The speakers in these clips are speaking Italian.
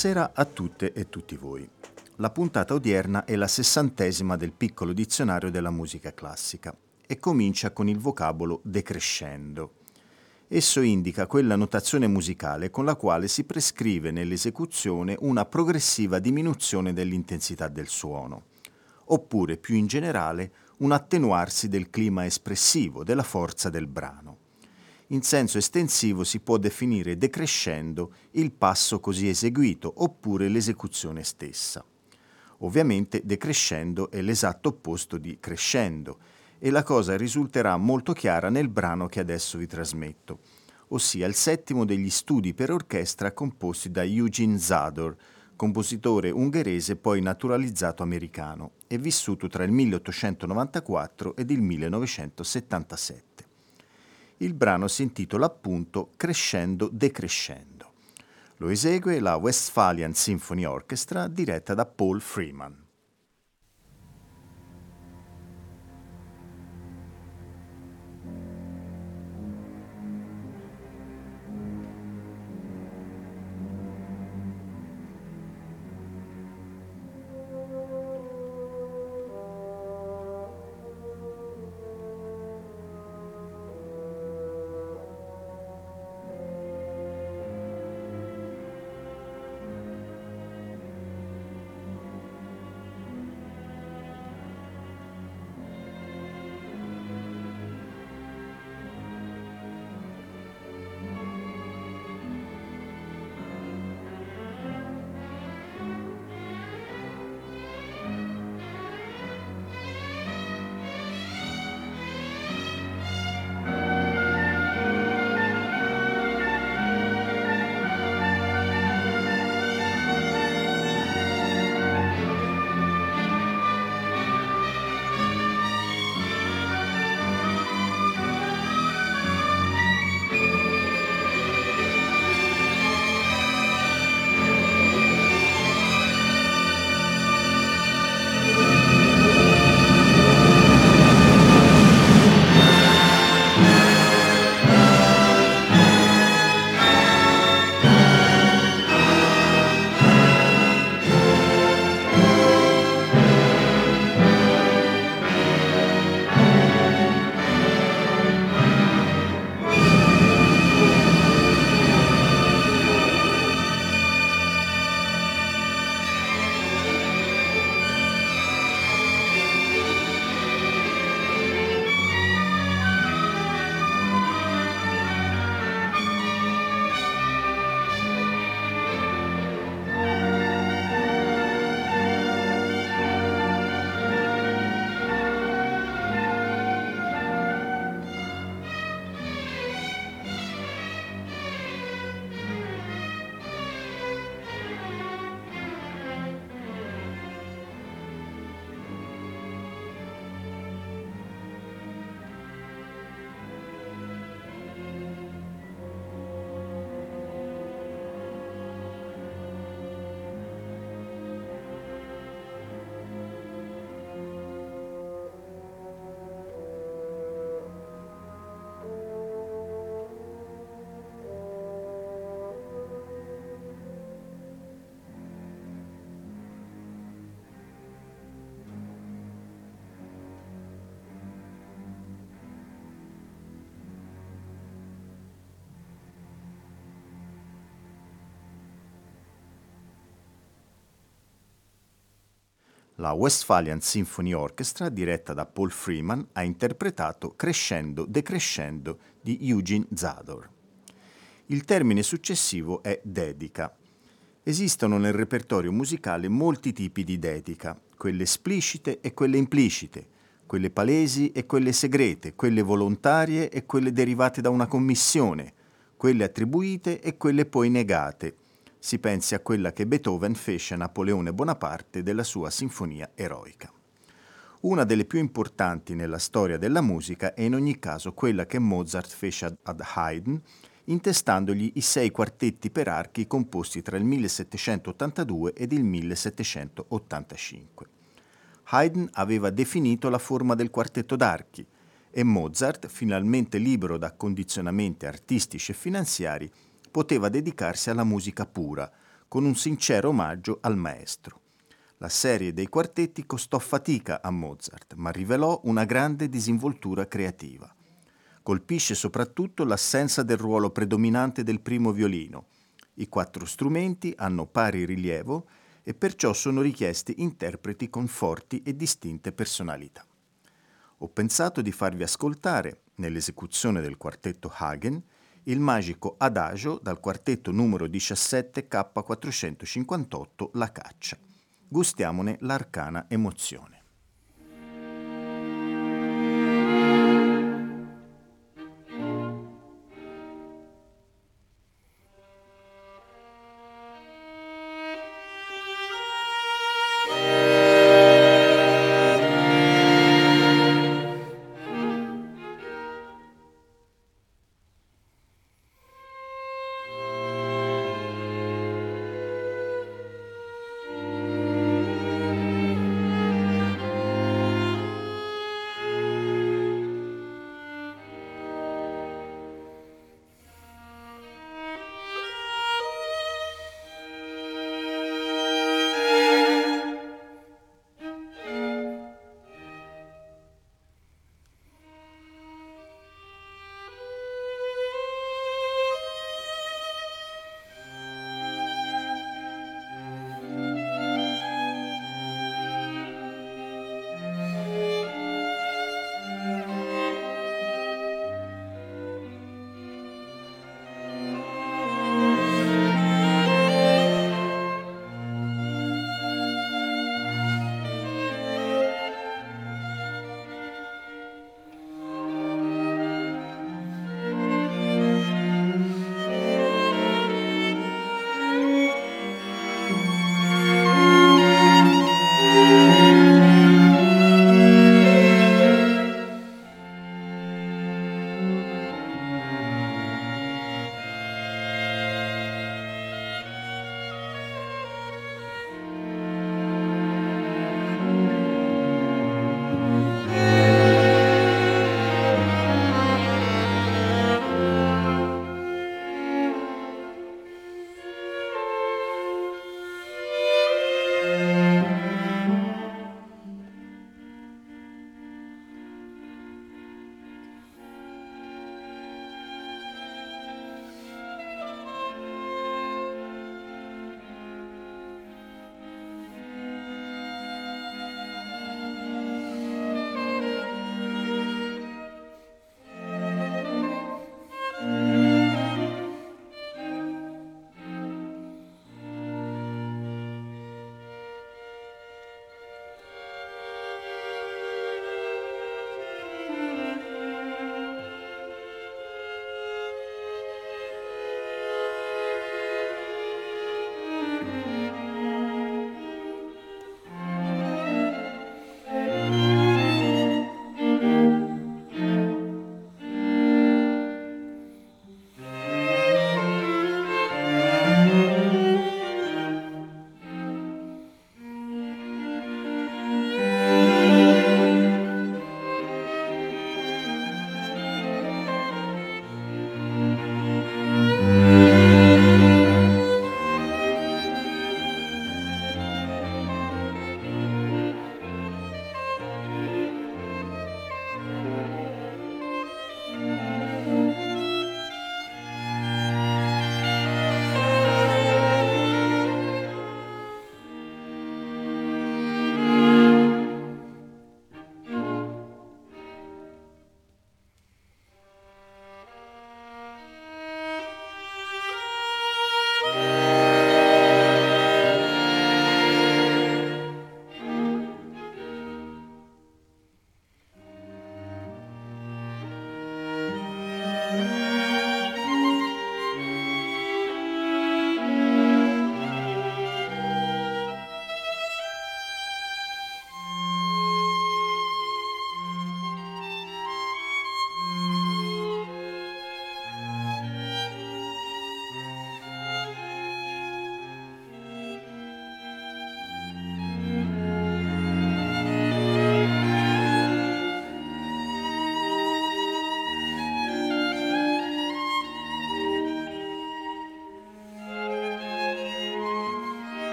Buonasera a tutte e tutti voi. La puntata odierna è la sessantesima del piccolo dizionario della musica classica e comincia con il vocabolo decrescendo. Esso indica quella notazione musicale con la quale si prescrive nell'esecuzione una progressiva diminuzione dell'intensità del suono, oppure più in generale un attenuarsi del clima espressivo, della forza del brano in senso estensivo si può definire decrescendo il passo così eseguito oppure l'esecuzione stessa. Ovviamente decrescendo è l'esatto opposto di crescendo e la cosa risulterà molto chiara nel brano che adesso vi trasmetto, ossia il settimo degli studi per orchestra composti da Eugene Zador, compositore ungherese poi naturalizzato americano e vissuto tra il 1894 ed il 1977. Il brano si intitola appunto Crescendo Decrescendo. Lo esegue la Westphalian Symphony Orchestra diretta da Paul Freeman. La Westphalian Symphony Orchestra, diretta da Paul Freeman, ha interpretato Crescendo Decrescendo di Eugene Zador. Il termine successivo è dedica. Esistono nel repertorio musicale molti tipi di dedica, quelle esplicite e quelle implicite, quelle palesi e quelle segrete, quelle volontarie e quelle derivate da una commissione, quelle attribuite e quelle poi negate, Si pensi a quella che Beethoven fece a Napoleone Bonaparte della sua Sinfonia eroica. Una delle più importanti nella storia della musica è in ogni caso quella che Mozart fece ad Haydn, intestandogli i sei quartetti per archi composti tra il 1782 ed il 1785. Haydn aveva definito la forma del quartetto d'archi e Mozart, finalmente libero da condizionamenti artistici e finanziari, poteva dedicarsi alla musica pura, con un sincero omaggio al maestro. La serie dei quartetti costò fatica a Mozart, ma rivelò una grande disinvoltura creativa. Colpisce soprattutto l'assenza del ruolo predominante del primo violino. I quattro strumenti hanno pari rilievo e perciò sono richiesti interpreti con forti e distinte personalità. Ho pensato di farvi ascoltare, nell'esecuzione del quartetto Hagen, il magico adagio dal quartetto numero 17 K458 La caccia. Gustiamone l'arcana emozione.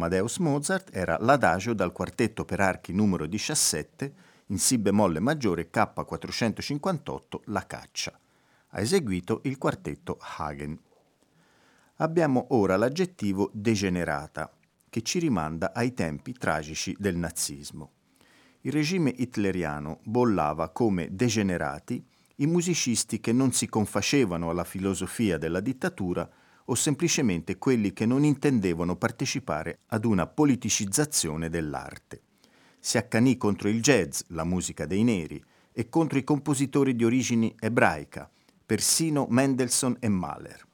Amadeus Mozart era l'adagio dal quartetto per archi numero 17 in Si bemolle maggiore K458 La caccia. Ha eseguito il quartetto Hagen. Abbiamo ora l'aggettivo degenerata, che ci rimanda ai tempi tragici del nazismo. Il regime hitleriano bollava come degenerati i musicisti che non si confacevano alla filosofia della dittatura o semplicemente quelli che non intendevano partecipare ad una politicizzazione dell'arte. Si accanì contro il jazz, la musica dei neri, e contro i compositori di origine ebraica, persino Mendelssohn e Mahler,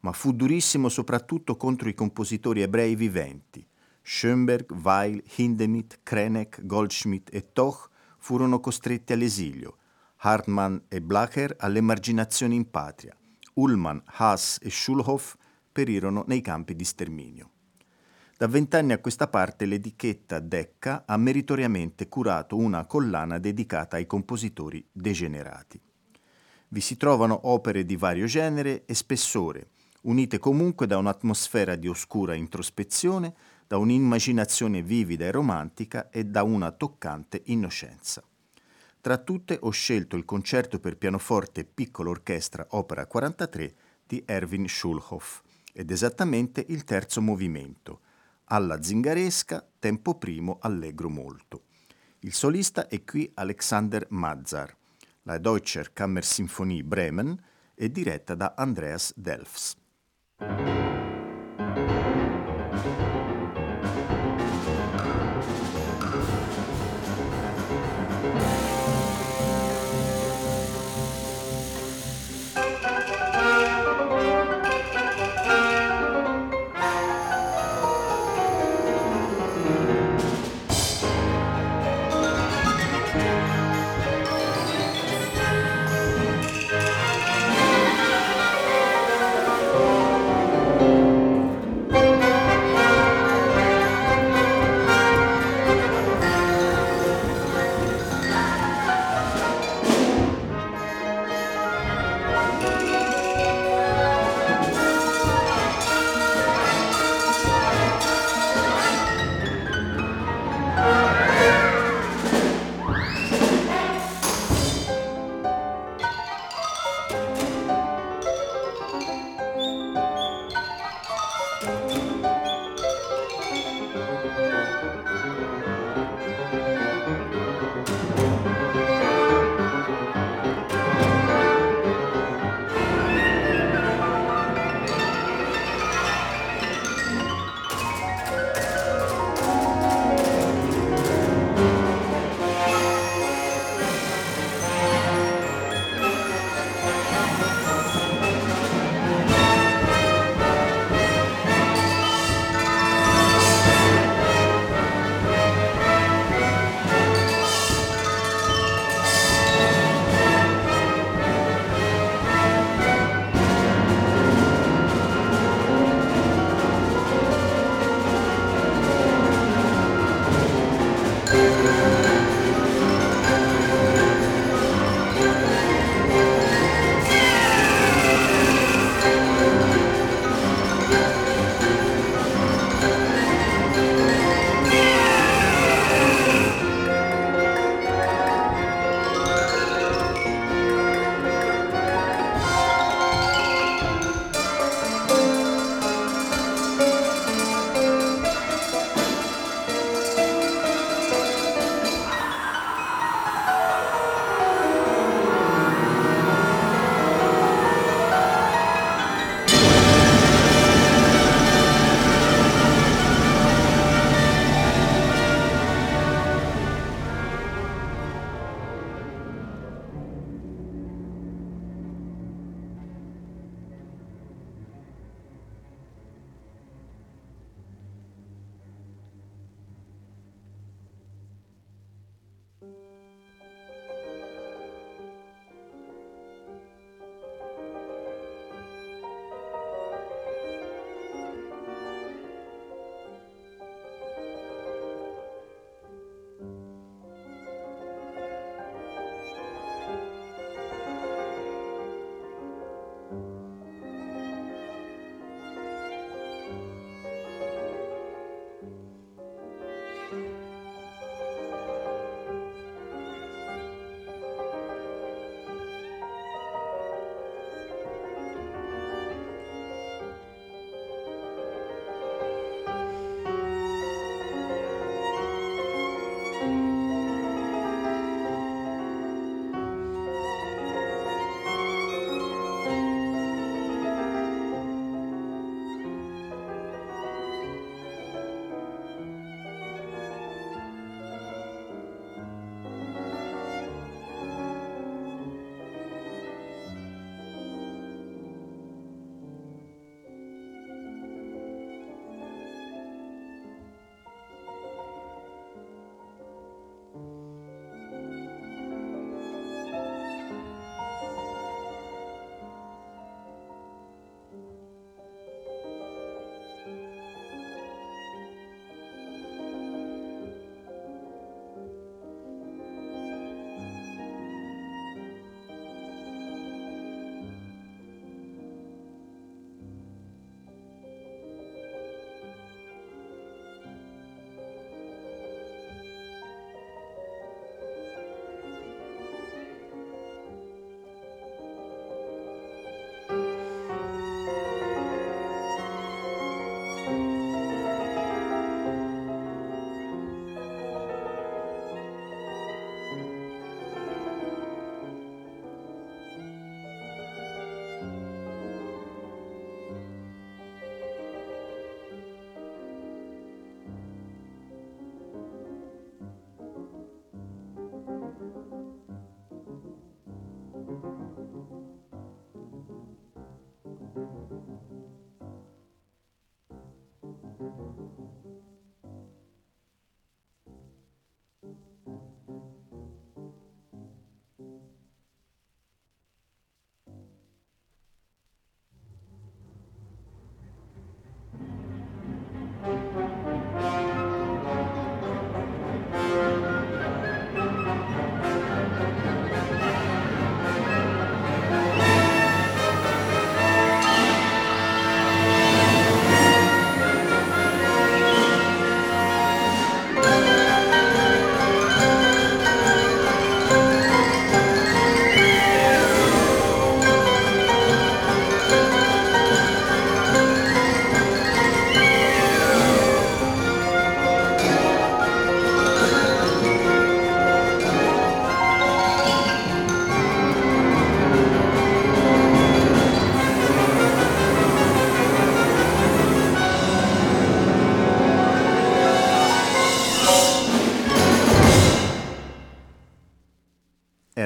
ma fu durissimo soprattutto contro i compositori ebrei viventi. Schoenberg, Weil, Hindemith, Krenek, Goldschmidt e Toch furono costretti all'esilio, Hartmann e Blacher all'emarginazione in patria, Ullmann, Haas e Schulhoff perirono nei campi di sterminio. Da vent'anni a questa parte l'etichetta Decca ha meritoriamente curato una collana dedicata ai compositori degenerati. Vi si trovano opere di vario genere e spessore, unite comunque da un'atmosfera di oscura introspezione, da un'immaginazione vivida e romantica e da una toccante innocenza. Tra tutte ho scelto il concerto per pianoforte e piccola orchestra opera 43 di Erwin Schulhoff, ed esattamente il terzo movimento, alla zingaresca, tempo primo, allegro molto. Il solista è qui Alexander Mazar. La Deutscher Kammersinfonie Bremen è diretta da Andreas Delfs.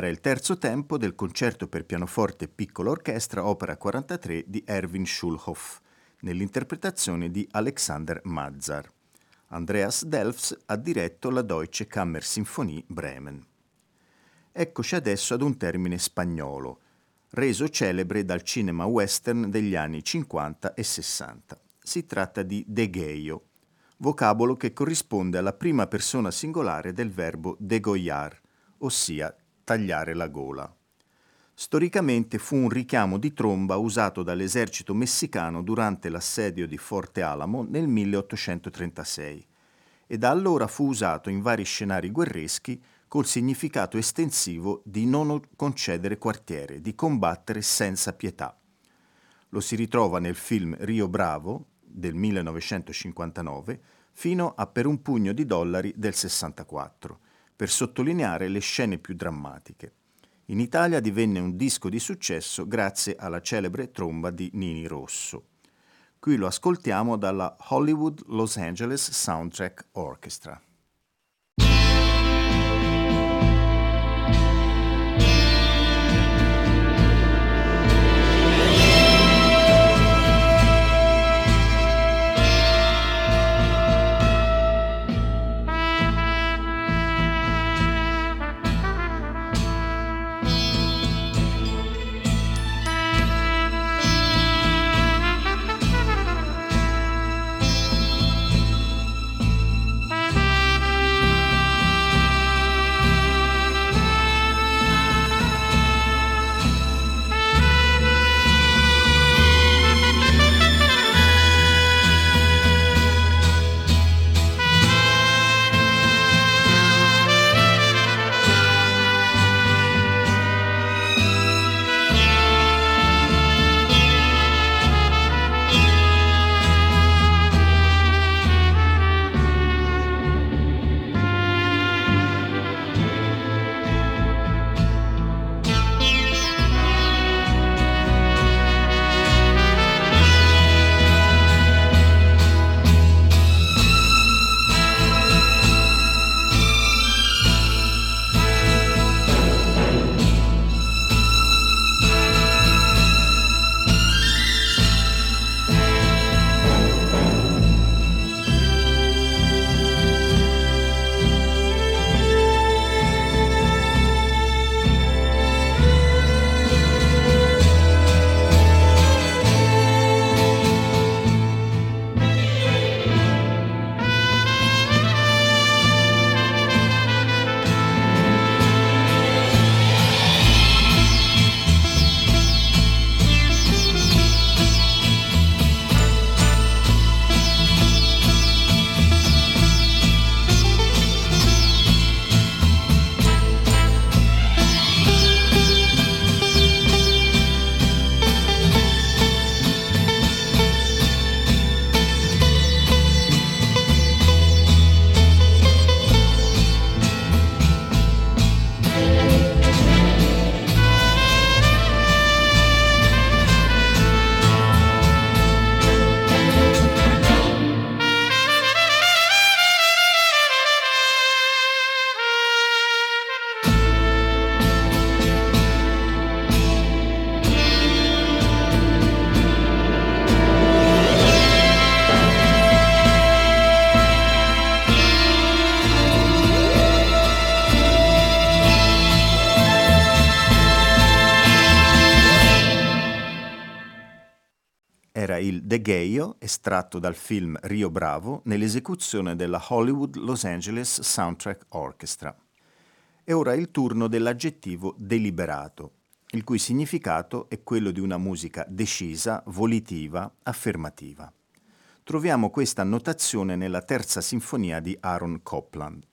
Era il terzo tempo del concerto per pianoforte e piccola orchestra opera 43 di Erwin Schulhoff, nell'interpretazione di Alexander Mazar. Andreas Delfs ha diretto la Deutsche Kammersinfonie Bremen. Eccoci adesso ad un termine spagnolo, reso celebre dal cinema western degli anni 50 e 60. Si tratta di degeio, vocabolo che corrisponde alla prima persona singolare del verbo degoiar, ossia tagliare la gola. Storicamente fu un richiamo di tromba usato dall'esercito messicano durante l'assedio di Forte Alamo nel 1836 e da allora fu usato in vari scenari guerreschi col significato estensivo di non concedere quartiere, di combattere senza pietà. Lo si ritrova nel film Rio Bravo del 1959 fino a Per un pugno di dollari del 64 per sottolineare le scene più drammatiche. In Italia divenne un disco di successo grazie alla celebre tromba di Nini Rosso. Qui lo ascoltiamo dalla Hollywood Los Angeles Soundtrack Orchestra. De Geo, estratto dal film Rio Bravo, nell'esecuzione della Hollywood Los Angeles Soundtrack Orchestra. E ora è il turno dell'aggettivo deliberato, il cui significato è quello di una musica decisa, volitiva, affermativa. Troviamo questa annotazione nella terza sinfonia di Aaron Copland.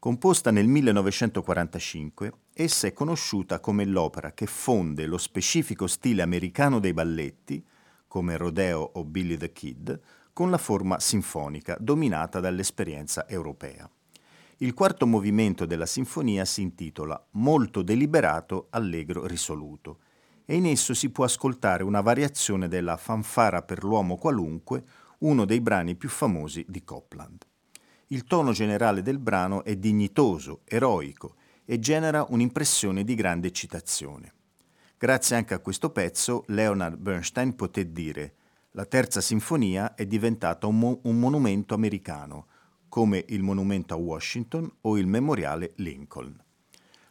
Composta nel 1945, essa è conosciuta come l'opera che fonde lo specifico stile americano dei balletti, come Rodeo o Billy the Kid, con la forma sinfonica dominata dall'esperienza europea. Il quarto movimento della sinfonia si intitola Molto deliberato, allegro risoluto e in esso si può ascoltare una variazione della Fanfara per l'uomo qualunque, uno dei brani più famosi di Copland. Il tono generale del brano è dignitoso, eroico e genera un'impressione di grande eccitazione. Grazie anche a questo pezzo, Leonard Bernstein poté dire la terza sinfonia è diventata un, mo- un monumento americano, come il monumento a Washington o il memoriale Lincoln.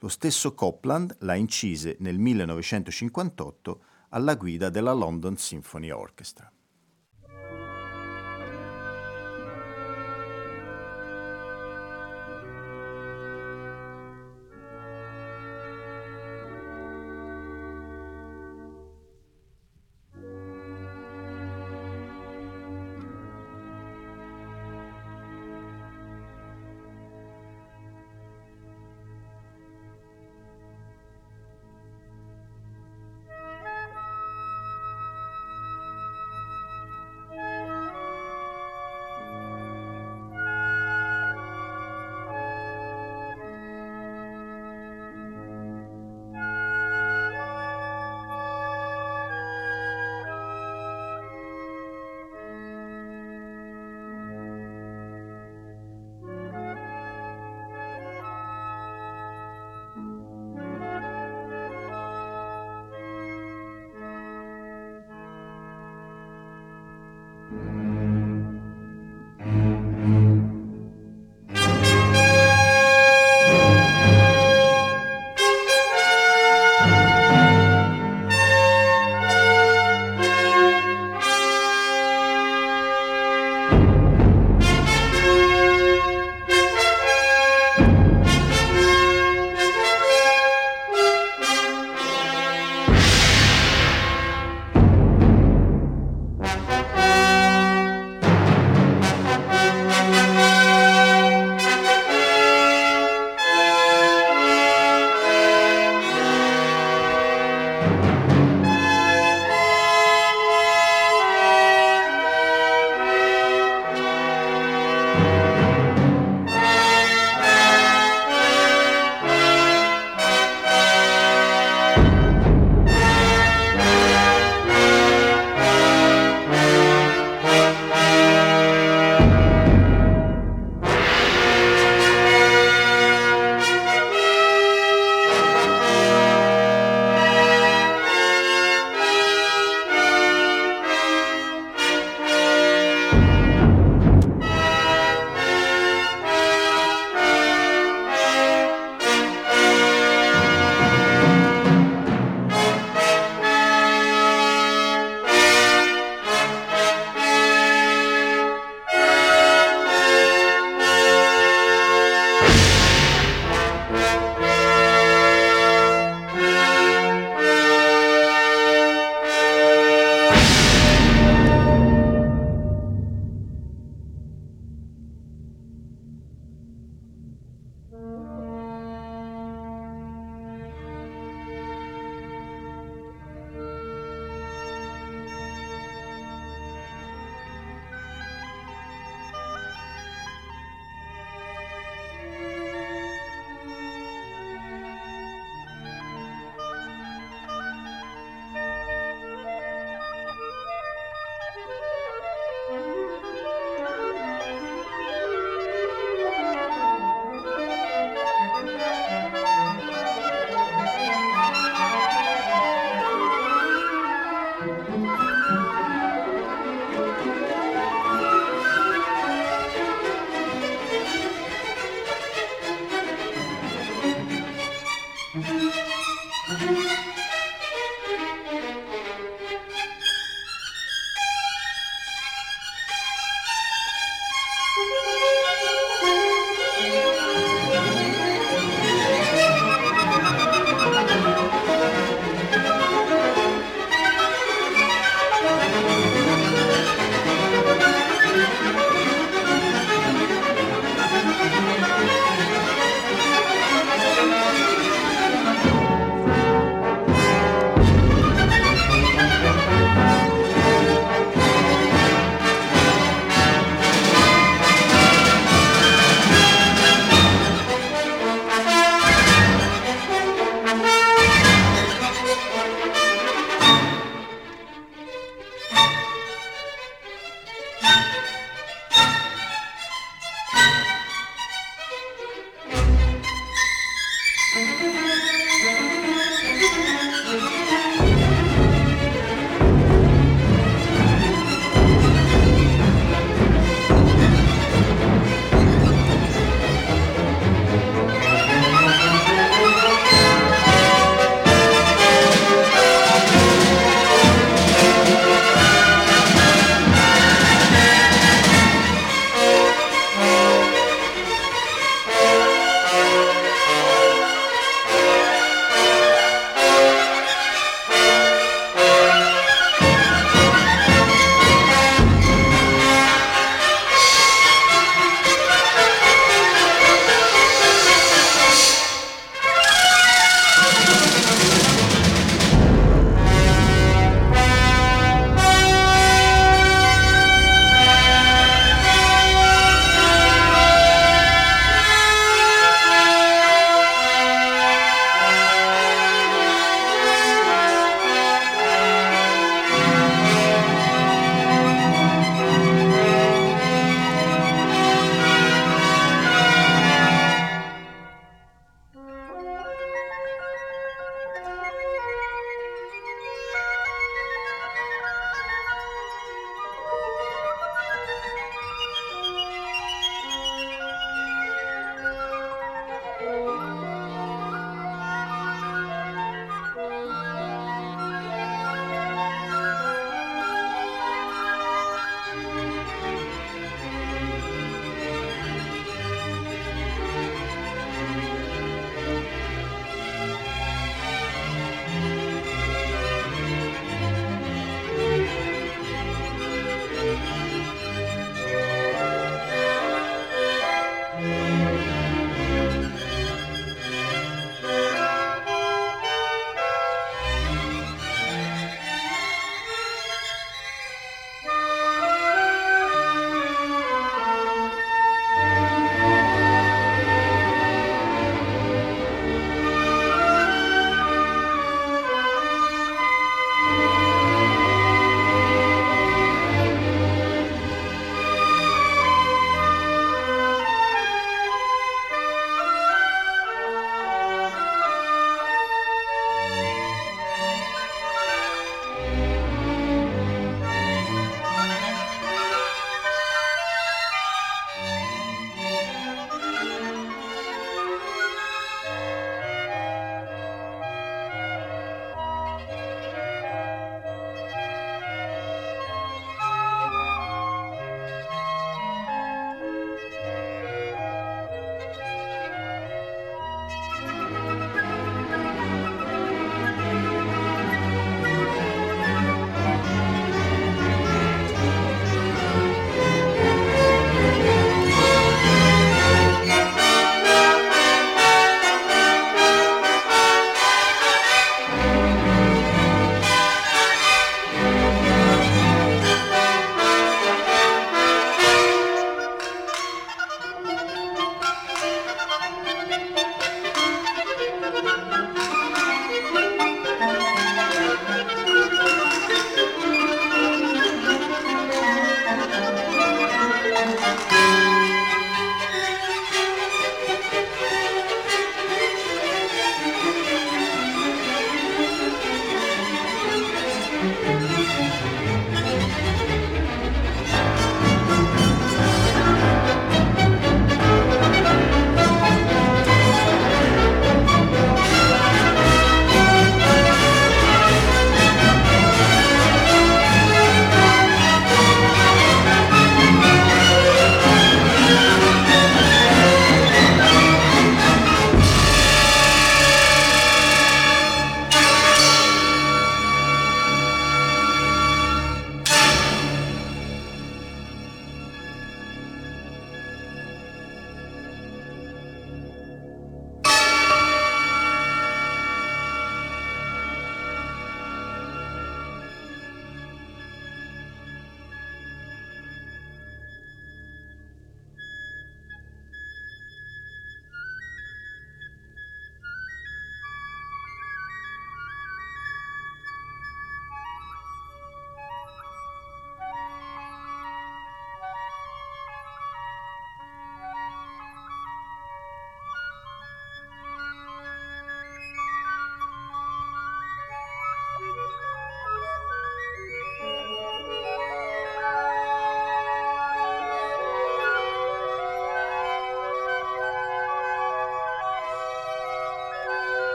Lo stesso Copland la incise nel 1958 alla guida della London Symphony Orchestra.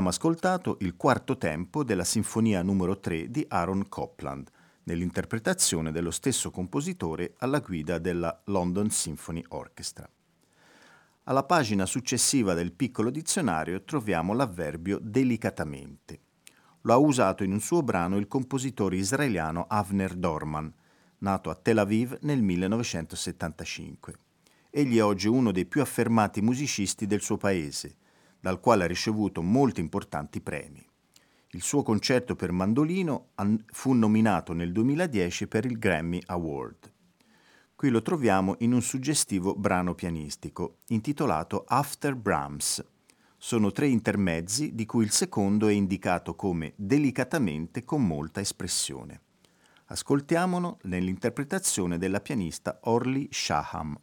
Abbiamo ascoltato il quarto tempo della Sinfonia numero 3 di Aaron Copland, nell'interpretazione dello stesso compositore alla guida della London Symphony Orchestra. Alla pagina successiva del piccolo dizionario troviamo l'avverbio delicatamente. Lo ha usato in un suo brano il compositore israeliano Avner Dorman, nato a Tel Aviv nel 1975. Egli è oggi uno dei più affermati musicisti del suo paese, dal quale ha ricevuto molti importanti premi. Il suo concerto per mandolino fu nominato nel 2010 per il Grammy Award. Qui lo troviamo in un suggestivo brano pianistico intitolato After Brahms. Sono tre intermezzi di cui il secondo è indicato come delicatamente con molta espressione. Ascoltiamolo nell'interpretazione della pianista Orly Shaham.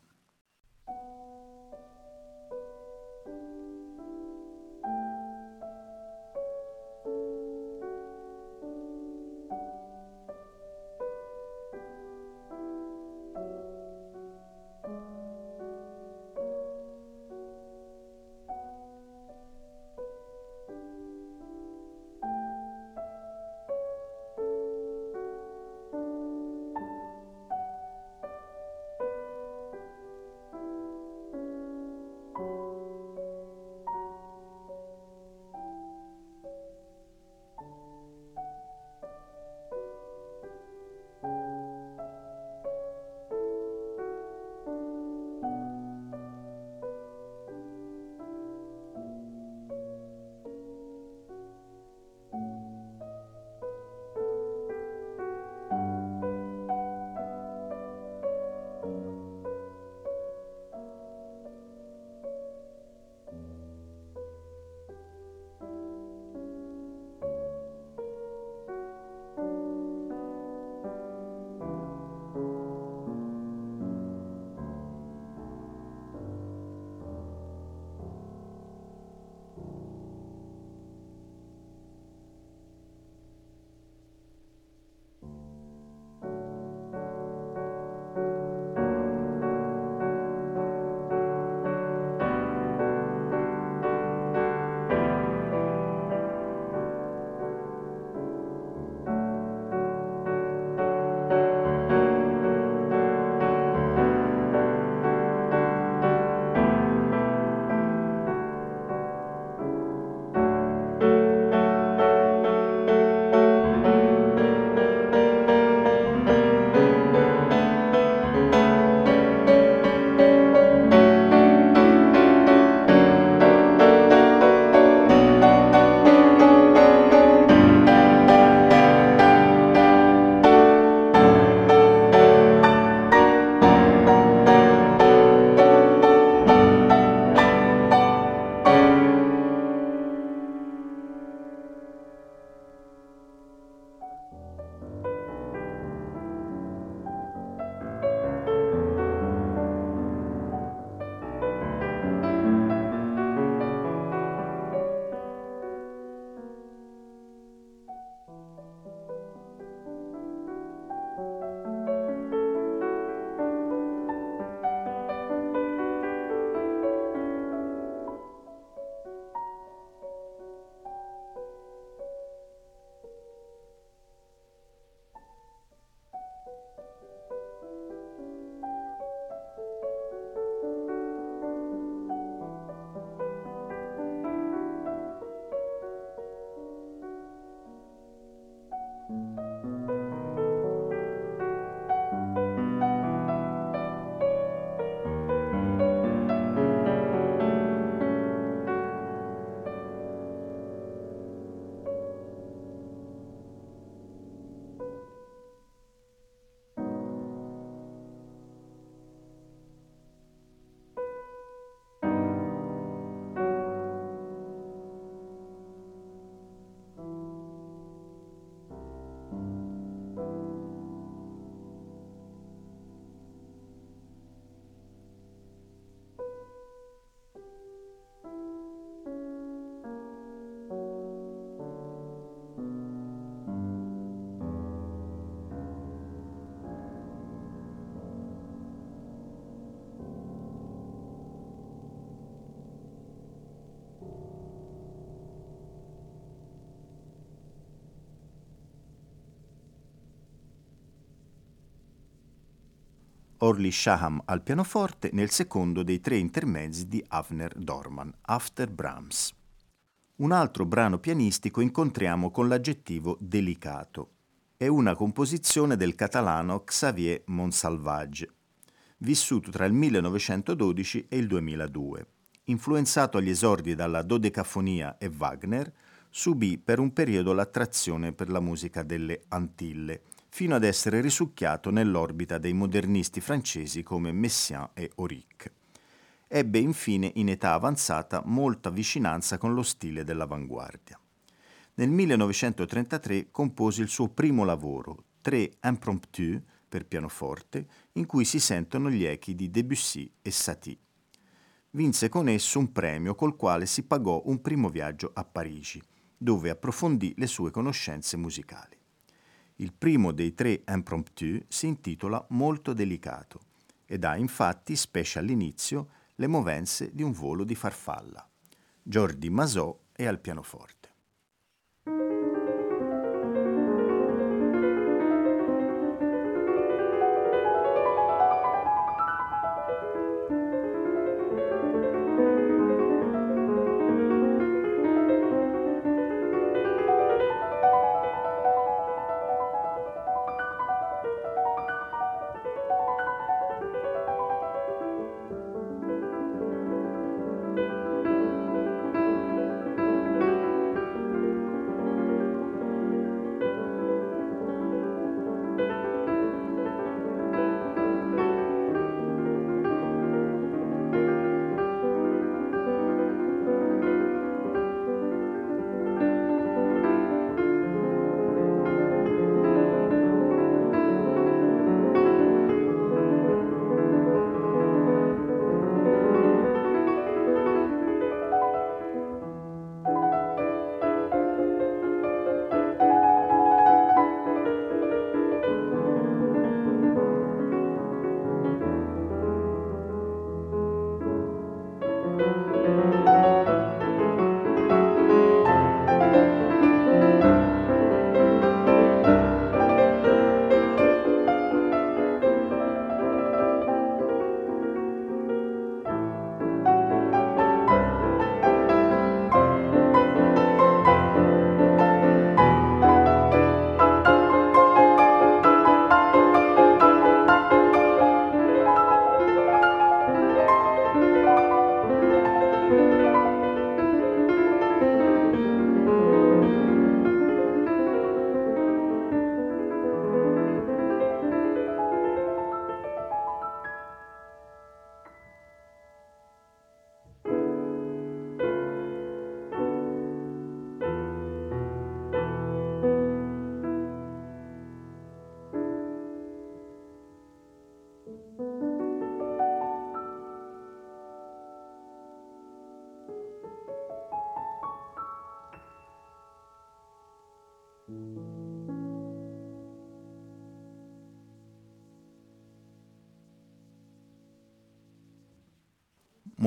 Orly Shaham al pianoforte nel secondo dei tre intermezzi di Avner Dorman, After Brahms. Un altro brano pianistico incontriamo con l'aggettivo delicato. È una composizione del catalano Xavier Monsalvage, vissuto tra il 1912 e il 2002. Influenzato agli esordi dalla dodecafonia e Wagner, subì per un periodo l'attrazione per la musica delle Antille, fino ad essere risucchiato nell'orbita dei modernisti francesi come Messiaen e Auric. Ebbe infine in età avanzata molta vicinanza con lo stile dell'avanguardia. Nel 1933 compose il suo primo lavoro, Tre Impromptu per pianoforte, in cui si sentono gli echi di Debussy e Satie. Vinse con esso un premio col quale si pagò un primo viaggio a Parigi, dove approfondì le sue conoscenze musicali. Il primo dei tre impromptu si intitola Molto delicato ed ha infatti, specie all'inizio, le movenze di un volo di farfalla. Jordi Masò è al pianoforte.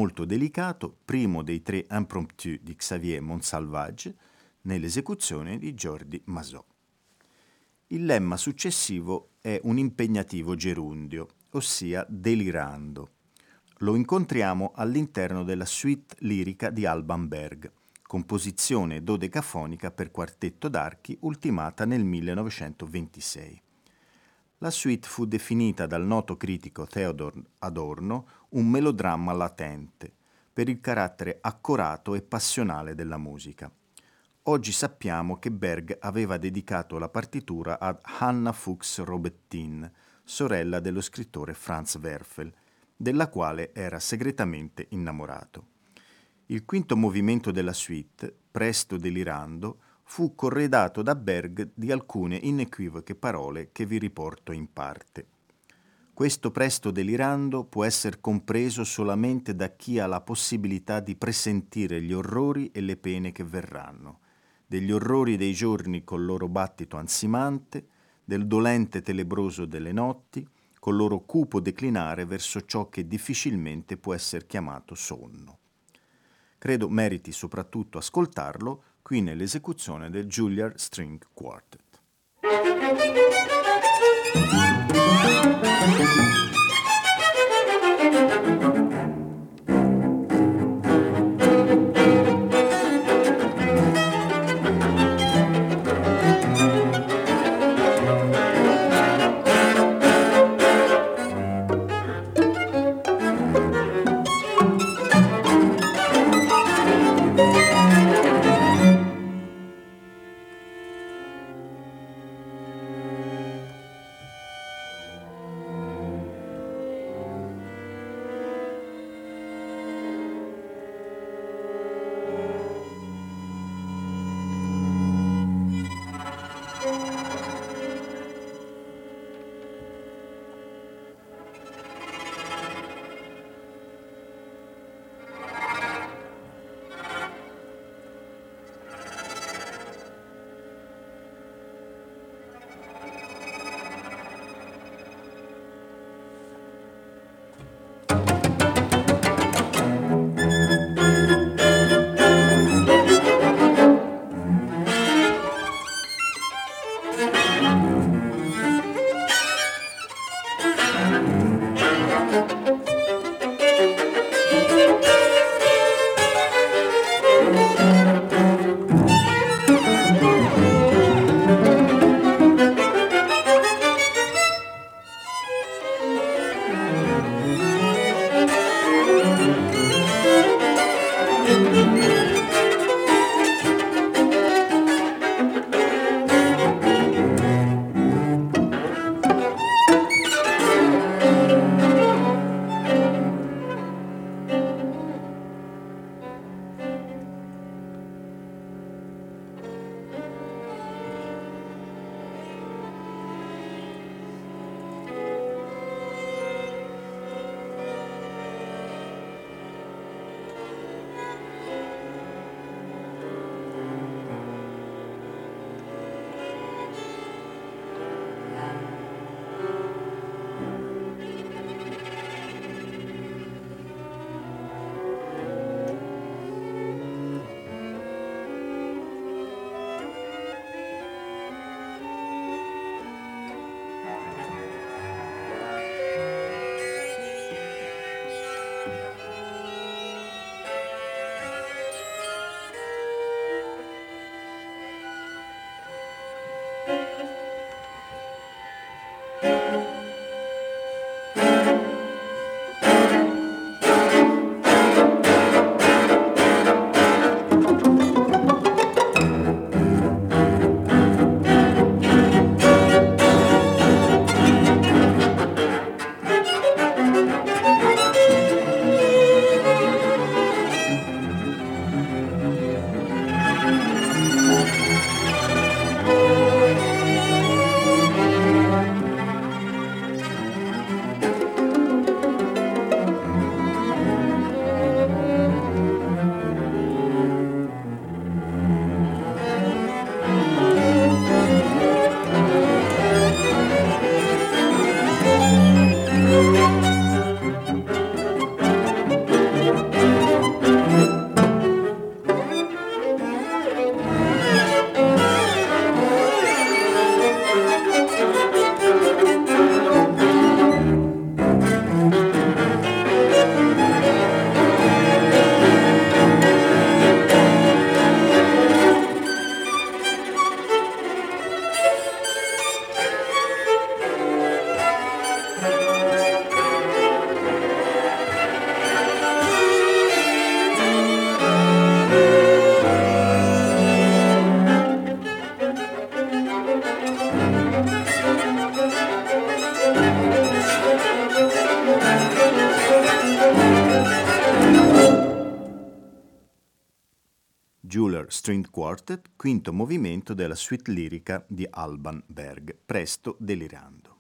Molto delicato, primo dei tre impromptu di Xavier Monsalvage, nell'esecuzione di Jordi Masò. Il lemma successivo è un impegnativo gerundio, ossia delirando. Lo incontriamo all'interno della suite lirica di Alban Berg, composizione dodecafonica per quartetto d'archi ultimata nel 1926. La suite fu definita dal noto critico Theodor Adorno un melodramma latente, per il carattere accorato e passionale della musica. Oggi sappiamo che Berg aveva dedicato la partitura ad Hanna Fuchs Robettin, sorella dello scrittore Franz Werfel, della quale era segretamente innamorato. Il quinto movimento della suite, presto delirando, fu corredato da Berg di alcune inequivoche parole che vi riporto in parte. Questo presto delirando può essere compreso solamente da chi ha la possibilità di presentire gli orrori e le pene che verranno, degli orrori dei giorni col loro battito ansimante, del dolente telebroso delle notti, col loro cupo declinare verso ciò che difficilmente può essere chiamato sonno. Credo meriti soprattutto ascoltarlo qui nell'esecuzione del Juilliard String Quartet. String Quartet, quinto movimento della suite lirica di Alban Berg, Presto delirando.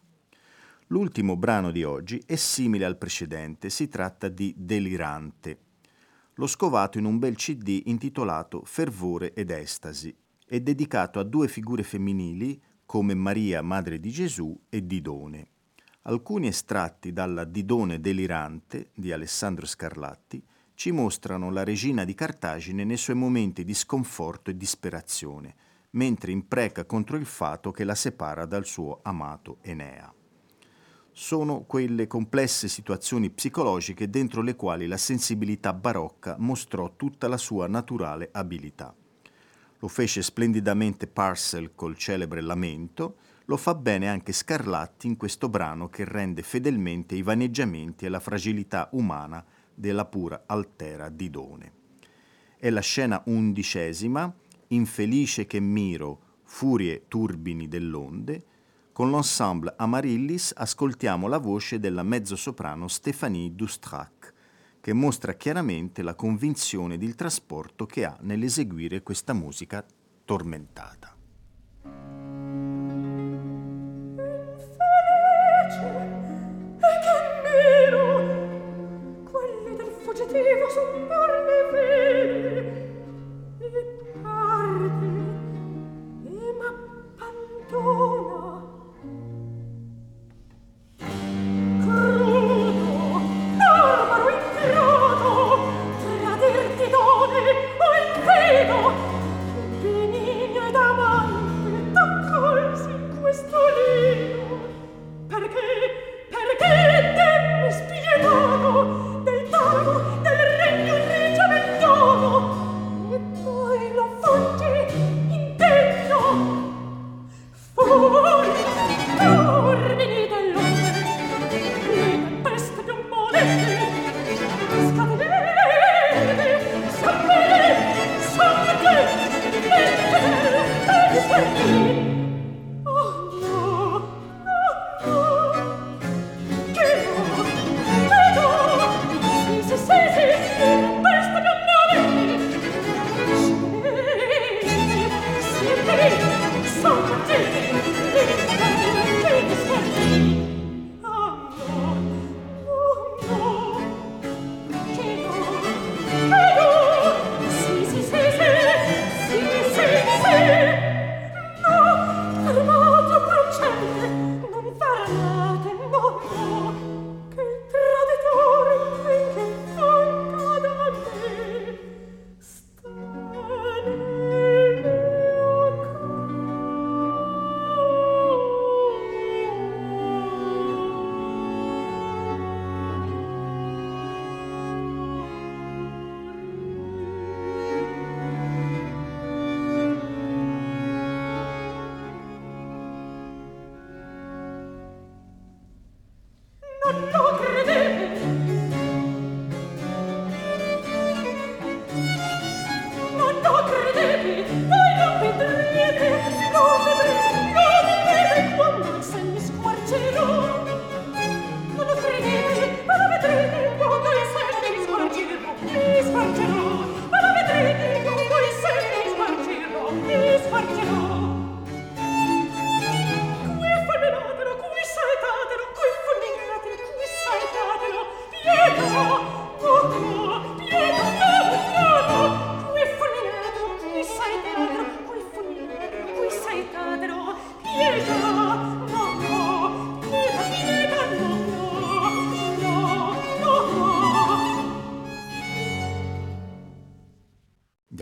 L'ultimo brano di oggi è simile al precedente, si tratta di Delirante. L'ho scovato in un bel CD intitolato Fervore ed Estasi e dedicato a due figure femminili come Maria, Madre di Gesù, e Didone. Alcuni estratti dalla Didone delirante di Alessandro Scarlatti ci mostrano la regina di Cartagine nei suoi momenti di sconforto e disperazione, mentre impreca contro il fato che la separa dal suo amato Enea. Sono quelle complesse situazioni psicologiche dentro le quali la sensibilità barocca mostrò tutta la sua naturale abilità. Lo fece splendidamente Parcel col celebre Lamento, lo fa bene anche Scarlatti in questo brano che rende fedelmente i vaneggiamenti e la fragilità umana della pura altera Didone. È la scena undicesima, Infelice che miro, furie turbini dell'onde, con l'ensemble Amarillis ascoltiamo la voce della mezzosoprano Stéphanie Dustrac, che mostra chiaramente la convinzione ed il trasporto che ha nell'eseguire questa musica tormentata. sentivo sommar le vene Thank you.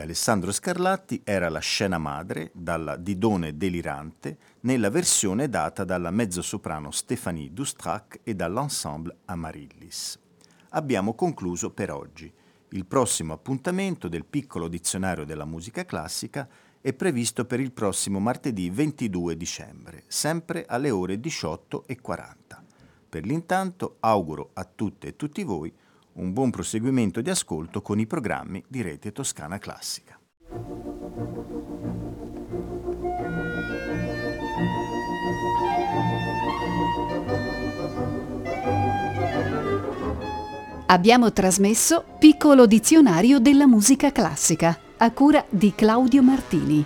Alessandro Scarlatti era la scena madre dalla Didone delirante nella versione data dalla mezzosoprano Stéphanie Dustrac e dall'ensemble Amarillis. Abbiamo concluso per oggi. Il prossimo appuntamento del piccolo dizionario della musica classica è previsto per il prossimo martedì 22 dicembre, sempre alle ore 18.40. Per l'intanto auguro a tutte e tutti voi un buon proseguimento di ascolto con i programmi di Rete Toscana Classica. Abbiamo trasmesso Piccolo dizionario della musica classica a cura di Claudio Martini.